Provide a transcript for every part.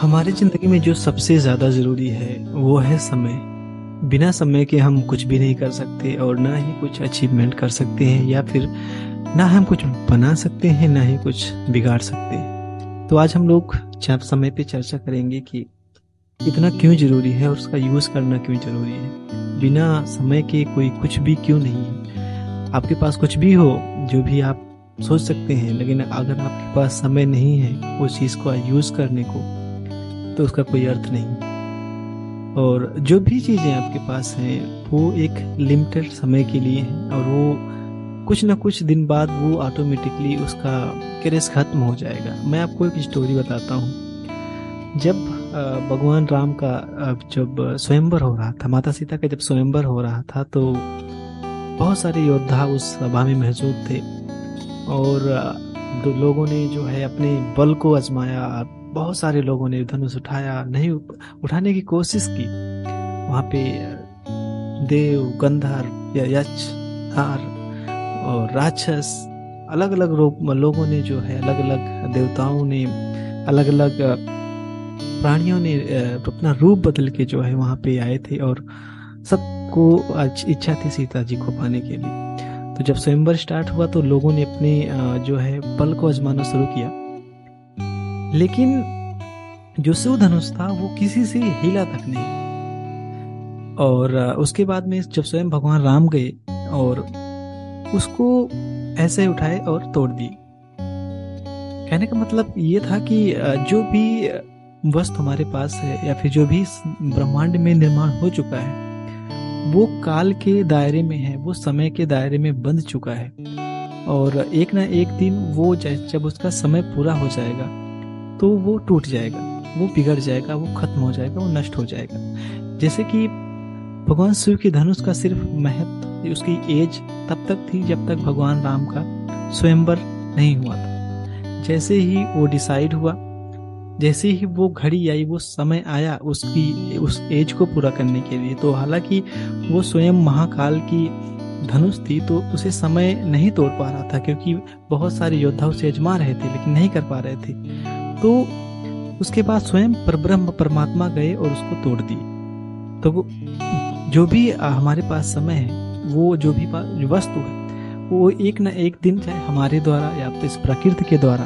हमारी ज़िंदगी में जो सबसे ज़्यादा ज़रूरी है, वो है समय। बिना समय के हम कुछ भी नहीं कर सकते और ना ही कुछ अचीवमेंट कर सकते हैं या फिर ना हम कुछ बना सकते हैं, ना ही कुछ बिगाड़ सकते हैं। तो आज हम लोग समय पे चर्चा करेंगे कि इतना क्यों ज़रूरी है और उसका यूज़ करना क्यों ज़रूरी है। बिना समय के कोई कुछ भी क्यों नहीं है? आपके पास कुछ भी हो, जो भी आप सोच सकते हैं, लेकिन अगर आपके पास समय नहीं है उस चीज़ को यूज़ करने को तो उसका कोई अर्थ नहीं। और जो भी चीज़ें आपके पास हैं, वो एक लिमिटेड समय के लिए हैं, और वो कुछ ना कुछ दिन बाद वो ऑटोमेटिकली उसका क्रेज खत्म हो जाएगा। मैं आपको एक स्टोरी बताता हूँ। जब भगवान राम का जब स्वयंवर हो रहा था, माता सीता का जब स्वयंवर हो रहा था तो बहुत सारे योद्धा उस सभा में मौजूद थे और लोगों ने जो है अपने बल को आजमाया, बहुत सारे लोगों ने धनुष उठाया, नहीं उठाने की कोशिश की। वहाँ पे देव, गंधर्व, या यक्ष हार और राक्षस अलग अलग रूप लोगों ने जो है अलग अलग देवताओं ने अलग अलग प्राणियों ने अपना रूप बदल के जो है वहाँ पे आए थे और सबको इच्छा थी सीता जी को पाने के लिए। तो जब स्वयंवर स्टार्ट हुआ तो लोगों ने अपने जो है, बल को आजमाना शुरू किया। लेकिन जो शिव धनुष था, वो किसी से हिला तक नहीं। और उसके बाद में जब स्वयं भगवान राम गए और उसको ऐसे उठाए और तोड़ दिए। कहने का मतलब ये था कि जो भी वस्तु हमारे पास है या फिर जो भी ब्रह्मांड में निर्माण हो चुका है वो काल के दायरे में है, वो समय के दायरे में बंध चुका है। और एक ना एक दिन वो जब उसका समय पूरा हो जाएगा तो वो टूट जाएगा, वो बिगड़ जाएगा, वो खत्म हो जाएगा, वो नष्ट हो जाएगा। जैसे कि भगवान शिव के धनुष का सिर्फ़ महत्व, उसकी एज तब तक थी जब तक भगवान राम का स्वयंवर नहीं हुआ था। जैसे ही वो डिसाइड हुआ जैसे ही वो घड़ी आई, वो समय आया उसकी, उस एज को पूरा करने के लिए। तो हालाँकि वो स्वयं महाकाल की धनुष थी तो उसे समय नहीं तोड़ पा रहा था, क्योंकि बहुत सारे योद्धा उसे अजमा रहे थे, लेकिन नहीं कर पा रहे थे। तो उसके बाद स्वयं परब्रह्म, परमात्मा गए और उसको तोड़ दिए। तो जो भी हमारे पास समय है, वो जो भी वस्तु है, वो एक न एक दिन चाहे हमारे द्वारा या फिर इस प्रकृति के द्वारा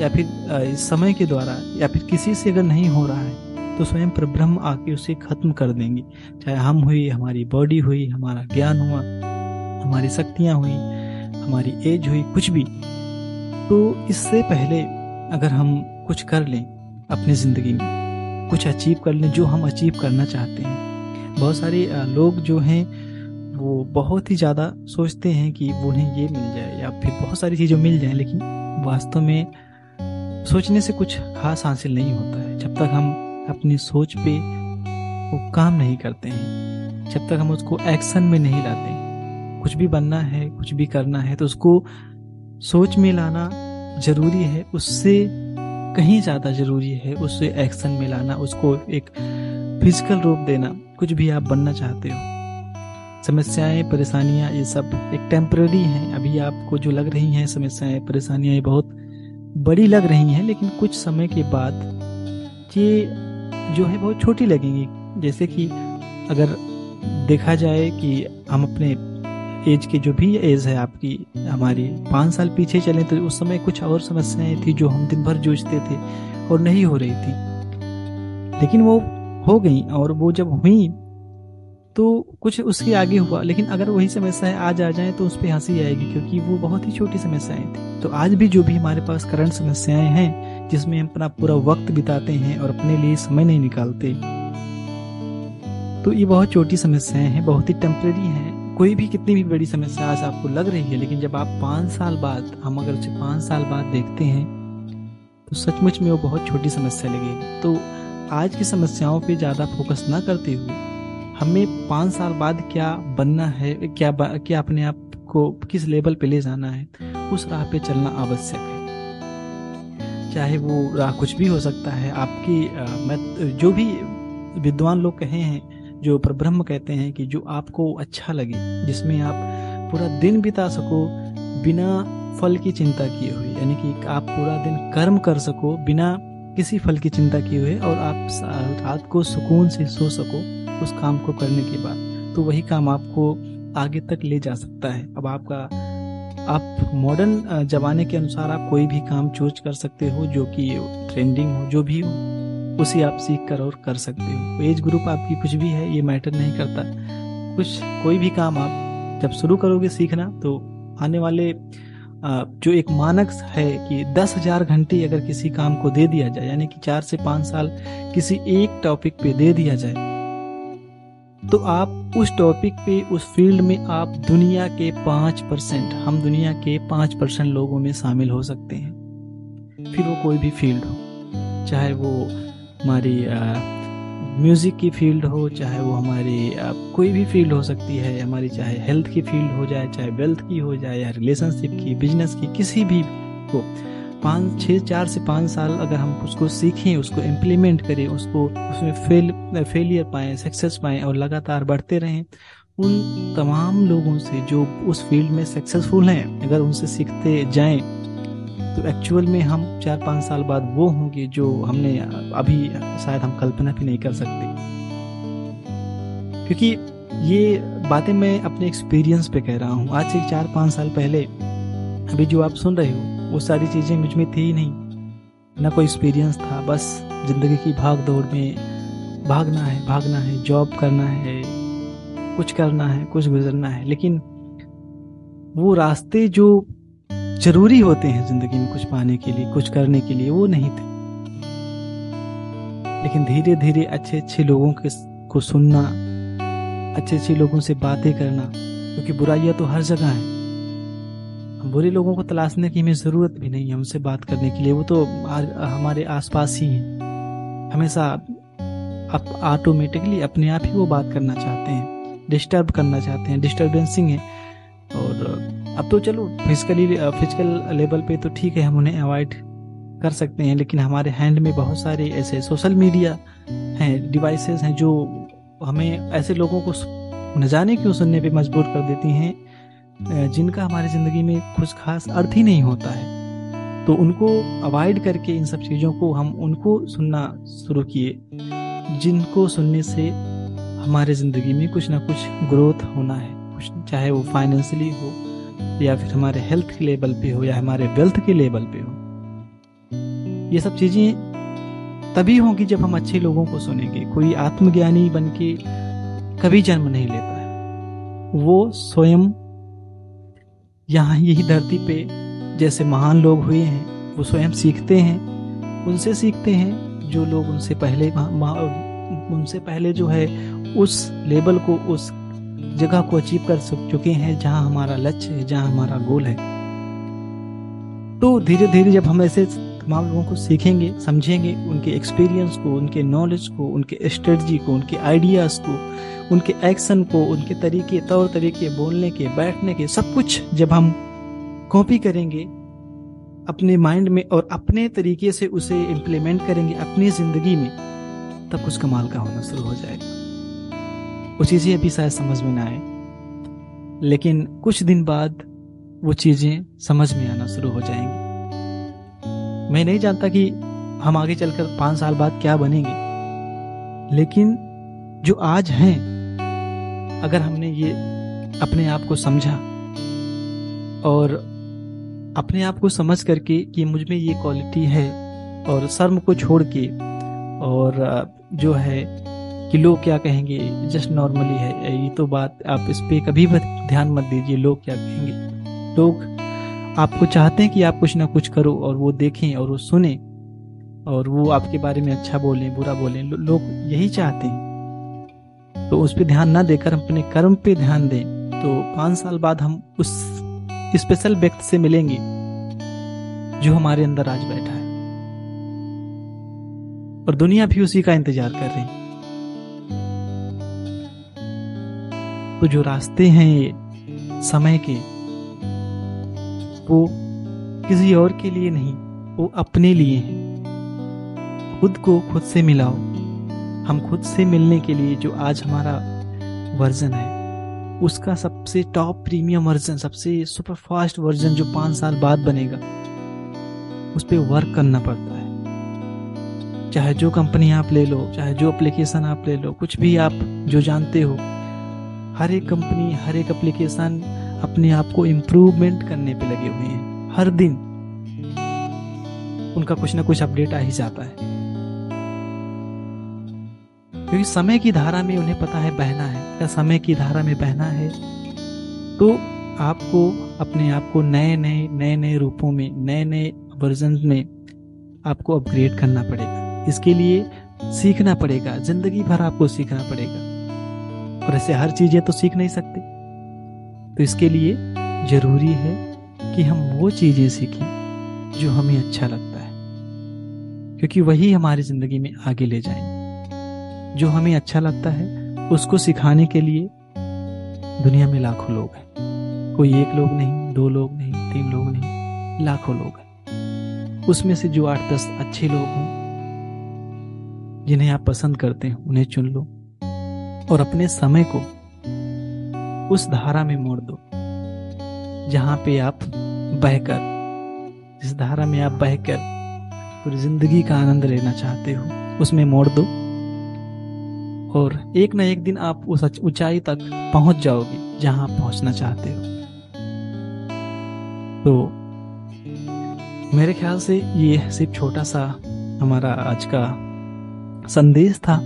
या फिर इस समय के द्वारा, या फिर किसी से अगर नहीं हो रहा है तो स्वयं पर ब्रह्म आके उसे खत्म कर देंगे। चाहे हम हुई हमारी बॉडी हुई, हमारा ज्ञान हुआ, हमारी शक्तियाँ हुई, हमारी एज हुई, कुछ भी। तो इससे पहले अगर हम कुछ कर लें अपनी ज़िंदगी में, कुछ अचीव कर लें जो हम अचीव करना चाहते हैं। बहुत सारे लोग जो हैं, वो बहुत ही ज़्यादा सोचते हैं कि उन्हें ये मिल जाए या फिर बहुत सारी चीज़ें मिल जाए, लेकिन वास्तव में सोचने से कुछ खास हासिल नहीं होता है। जब तक हम अपनी सोच पे वो काम नहीं करते हैं, जब तक हम उसको एक्शन में नहीं लाते कुछ भी बनना है, कुछ भी करना है तो उसको सोच में लाना ज़रूरी है। उससे कहीं ज़्यादा ज़रूरी है, उससे एक्शन में लाना, उसको एक फ़िज़िकल रूप देना। कुछ भी आप बनना चाहते हो। समस्याएँ, परेशानियाँ, ये सब एक टेम्पररी हैं। अभी आपको जो लग रही हैं समस्याएँ, परेशानियाँ, ये बहुत बड़ी लग रही हैं, लेकिन कुछ समय के बाद ये जो है बहुत छोटी लगेंगी। जैसे कि अगर देखा जाए कि हम अपने एज के जो भी एज है आपकी, हमारी पाँच साल पीछे चले तो उस समय कुछ और समस्याएँ थी जो हम दिन भर जूझते थे और नहीं हो रही थी। लेकिन वो हो गई और वो जब हुई तो कुछ उसके आगे हुआ। लेकिन अगर वही समस्याएँ आज आ जाएँ तो उस पर हँसी आएगी, क्योंकि वो बहुत ही छोटी समस्याएँ थी। तो आज भी जो भी हमारे पास करंट समस्याएँ हैं, जिसमें हम अपना पूरा वक्त बिताते हैं और अपने लिए समय नहीं निकालते तो ये बहुत छोटी समस्याएँ हैं, बहुत ही टेम्परेरी हैं। कोई भी कितनी भी बड़ी समस्या आज आपको लग रही है, लेकिन जब आप पाँच साल बाद, हम अगर उसे पाँच साल बाद देखते हैं तो सचमुच में वो बहुत छोटी समस्या लगेगी। तो आज की समस्याओं पे ज़्यादा फोकस ना करते हुए हमें पाँच साल बाद क्या बनना है, क्या क्या अपने आप को किस लेवल पे ले जाना है, उस राह पे चलना आवश्यक है। चाहे वो राह कुछ भी हो सकता है, आपकी मैं जो भी विद्वान लोग कहे हैं, जो पर ब्रह्म कहते हैं कि जो आपको अच्छा लगे, जिसमें आप पूरा दिन बिता सको बिना फल की चिंता किए हुए, यानी कि आप पूरा दिन कर्म कर सको बिना किसी फल की चिंता किए हुए और आप रात को सुकून से सो सको। उस काम को करने के बाद तो वही काम आपको आगे तक ले जा सकता है। अब आपका, आप मॉडर्न जमाने के अनुसार आप कोई भी काम चूज़ कर सकते हो, जो कि ट्रेंडिंग हो, जो भी हो, उसे आप सीख कर और कर सकते हो। एज ग्रुप आपकी कुछ भी है, ये मैटर नहीं करता। कुछ, कोई भी काम आप जब शुरू करोगे सीखना तो आने वाले जो एक मानक है कि दस हज़ार घंटे अगर किसी काम को दे दिया जाए, यानी कि चार से पाँच साल किसी एक टॉपिक पे दे दिया जाए तो आप उस टॉपिक पे, उस फ़ील्ड में आप दुनिया के पाँच परसेंट, हम दुनिया के पाँच परसेंट लोगों में शामिल हो सकते हैं। फिर वो कोई भी फ़ील्ड हो, चाहे वो हमारी म्यूज़िक की फ़ील्ड हो, चाहे वो हमारी कोई भी फ़ील्ड हो सकती है, हमारी चाहे हेल्थ की फ़ील्ड हो जाए, चाहे वेल्थ की हो जाए, या रिलेशनशिप की बिज़नेस की, किसी भी को पाँच छः चार से पाँच साल अगर हम उसको सीखें, उसको इम्प्लीमेंट करें, उसको, उसमें फेल फेलियर पाएँ सक्सेस पाएँ और लगातार बढ़ते रहें, उन तमाम लोगों से जो उस फ़ील्ड में सक्सेसफुल हैं, अगर उनसे सीखते जाएँ तो एक्चुअल में हम चार, पाँच साल बाद वो होंगे जो हमने अभी शायद हम कल्पना भी नहीं कर सकते। क्योंकि ये बातें मैं अपने एक्सपीरियंस पे कह रहा हूँ। आज से चार, पाँच साल पहले अभी जो आप सुन रहे हो वो सारी चीज़ें मुझमें थी ही नहीं। ना कोई एक्सपीरियंस था, बस ज़िंदगी की भाग दौड़ में भागना है भागना है जॉब करना है, कुछ करना है, कुछ गुजरना है। लेकिन वो रास्ते जो ज़रूरी होते हैं ज़िंदगी में कुछ पाने के लिए, कुछ करने के लिए, वो नहीं थे। लेकिन धीरे धीरे अच्छे अच्छे लोगों के को सुनना अच्छे अच्छे लोगों से बातें करना, क्योंकि बुराइयाँ तो हर जगह है। बुरे लोगों को तलाशने की हमें ज़रूरत भी नहीं है उनसे बात करने के लिए। वो तो हमारे आसपास ही हैं। हमेशा आप ऑटोमेटिकली अपने आप ही वो बात करना चाहते हैं। डिस्टर्ब करना चाहते हैं। डिस्टर्बेंसिंग है। और, अब तो चलो फिजिकली फ़िज़िकल लेवल पे तो ठीक है, हम उन्हें अवॉइड कर सकते हैं, लेकिन हमारे हैंड में बहुत सारे ऐसे सोशल मीडिया हैं डिवाइसेस हैं, जो हमें ऐसे लोगों को न जाने क्यों सुनने पे मजबूर कर देती हैं। जिनका हमारी ज़िंदगी में कुछ खास अर्थ ही नहीं होता है तो उनको अवॉइड करके इन सब चीज़ों को हम उनको सुनना शुरू किए, जिनको सुनने से हमारे ज़िंदगी में कुछ ना कुछ ग्रोथ होना है। कुछ, चाहे वो फाइनेंशियली हो, या फिर हमारे हेल्थ के लेवल पे हो, या हमारे वेल्थ के लेवल पे हो। ये सब चीज़ें तभी होंगी जब हम अच्छे लोगों को सुनेंगे। कोई आत्मज्ञानी बन के कभी जन्म नहीं लेता है। वो स्वयं यहाँ यही धरती पे जैसे महान लोग हुए हैं, वो स्वयं सीखते हैं। उनसे सीखते हैं जो लोग उनसे पहले उनसे पहले जो है, उस लेवल को, उस जगह को अचीव कर चुके हैं जहाँ हमारा लक्ष्य है, जहाँ हमारा गोल है। तो धीरे धीरे जब हम ऐसे तमाम लोगों को सीखेंगे, समझेंगे उनके एक्सपीरियंस को, उनके नॉलेज को, उनके स्ट्रेटजी को, उनके आइडियाज़ को, उनके एक्शन को, उनके तरीके तौर तरीके बोलने के, बैठने के, सब कुछ जब हम कॉपी करेंगे, अपने माइंड में और अपने तरीके से उसे इम्प्लीमेंट करेंगे अपनी ज़िंदगी में, तब कुछ कमाल का होना शुरू हो जाएगा। वो चीज़ें अभी शायद समझ में ना आए, लेकिन कुछ दिन बाद वो चीज़ें समझ में आना शुरू हो जाएँगी। मैं नहीं जानता कि हम आगे चलकर पाँच साल बाद क्या बनेंगे। लेकिन जो आज हैं, अगर हमने ये अपने आप को समझा और अपने आप को समझ करके कि मुझमें ये क्वालिटी है और शर्म को छोड़ के और जो है कि लोग क्या कहेंगे जस्ट नॉर्मली है, ये तो बात आप इस पर कभी भी ध्यान मत दीजिए, लोग क्या कहेंगे। लोग आपको चाहते हैं कि आप कुछ ना कुछ करो और वो देखें और वो सुने और वो आपके बारे में अच्छा बोलें बुरा बोलें। लो, लोग यही चाहते हैं। तो उस पर ध्यान ना देकर हम अपने कर्म पे ध्यान दें। तो पाँच साल बाद हम उस स्पेशल व्यक्ति से मिलेंगे जो हमारे अंदर आज बैठा है। और दुनिया भी उसी का इंतज़ार कर रही है। तो जो रास्ते हैं ये समय के वो किसी और के लिए नहीं, वो अपने लिए हैं। खुद को खुद से मिलाओ। हम खुद से मिलने के लिए जो आज हमारा वर्जन है, उसका सबसे टॉप प्रीमियम वर्जन, सबसे सुपर फास्ट वर्जन जो पाँच साल बाद बनेगा, उस पर वर्क करना पड़ता है। चाहे जो कंपनी आप ले लो, चाहे जो एप्लीकेशन आप ले लो, कुछ भी आप जो जानते हो, हर एक कंपनी हर एक एप्लीकेशन अपने आप को इम्प्रूवमेंट करने पे लगे हुए हैं। हर दिन उनका कुछ ना कुछ अपडेट आ ही जाता है। क्योंकि समय की धारा में उन्हें पता है बहना है। क्या समय की धारा में बहना है तो आपको अपने आप को नए नए नए नए रूपों में, नए नए वर्जन में आपको अपग्रेड करना पड़ेगा। इसके लिए सीखना पड़ेगा। ज़िंदगी भर आपको सीखना पड़ेगा। और ऐसे हर चीज़ें तो सीख नहीं सकते। तो इसके लिए ज़रूरी है कि हम वो चीज़ें सीखें जो हमें अच्छा लगता है। क्योंकि वही हमारी ज़िंदगी में आगे ले जाएँगे जो हमें अच्छा लगता है, उसको सिखाने के लिए दुनिया में लाखों लोग हैं। कोई एक लोग नहीं, दो लोग नहीं, तीन लोग नहीं, लाखों लोग हैं। उसमें से जो आठ दस अच्छे लोग हों, जिन्हें आप पसंद करते हैं, उन्हें चुन लो और अपने समय को उस धारा में मोड़ दो, जहाँ पे आप बहकर, जिस धारा में आप बहकर पूरी ज़िंदगी का आनंद लेना चाहते हो, उसमें मोड़ दो। और एक न एक दिन आप उस ऊंचाई तक पहुँच जाओगे, जहाँ आप पहुँचना चाहते हो। तो मेरे ख्याल से ये सिर्फ़ छोटा सा हमारा आज का संदेश था,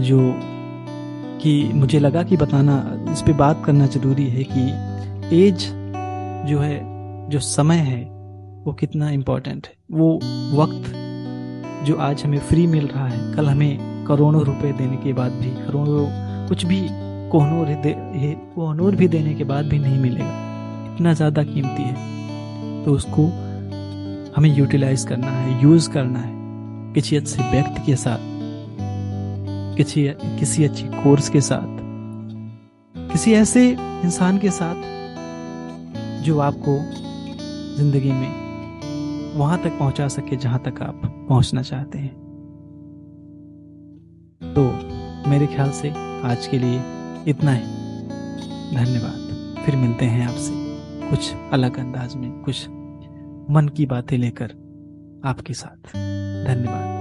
जो कि मुझे लगा कि बताना इस पे बात करना ज़रूरी है कि एज जो है, जो समय है, वो कितना इम्पोर्टेंट है। वो वक्त जो आज हमें फ्री मिल रहा है, कल हमें करोड़ों रुपए देने के बाद भी, करोड़ों कुछ भी कोहनूर कोहनूर भी देने के बाद भी नहीं मिलेगा। इतना ज़्यादा कीमती है। तो उसको हमें यूटिलाइज करना है यूज़ करना है। किसी अच्छे व्यक्ति के साथ, किसी किसी अच्छी कोर्स के साथ किसी ऐसे इंसान के साथ जो आपको ज़िंदगी में वहाँ तक पहुँचा सके, जहाँ तक आप पहुँचना चाहते हैं। तो मेरे ख्याल से आज के लिए इतना ही। धन्यवाद। फिर मिलते हैं आपसे कुछ अलग अंदाज में, कुछ मन की बातें लेकर आपके साथ। धन्यवाद।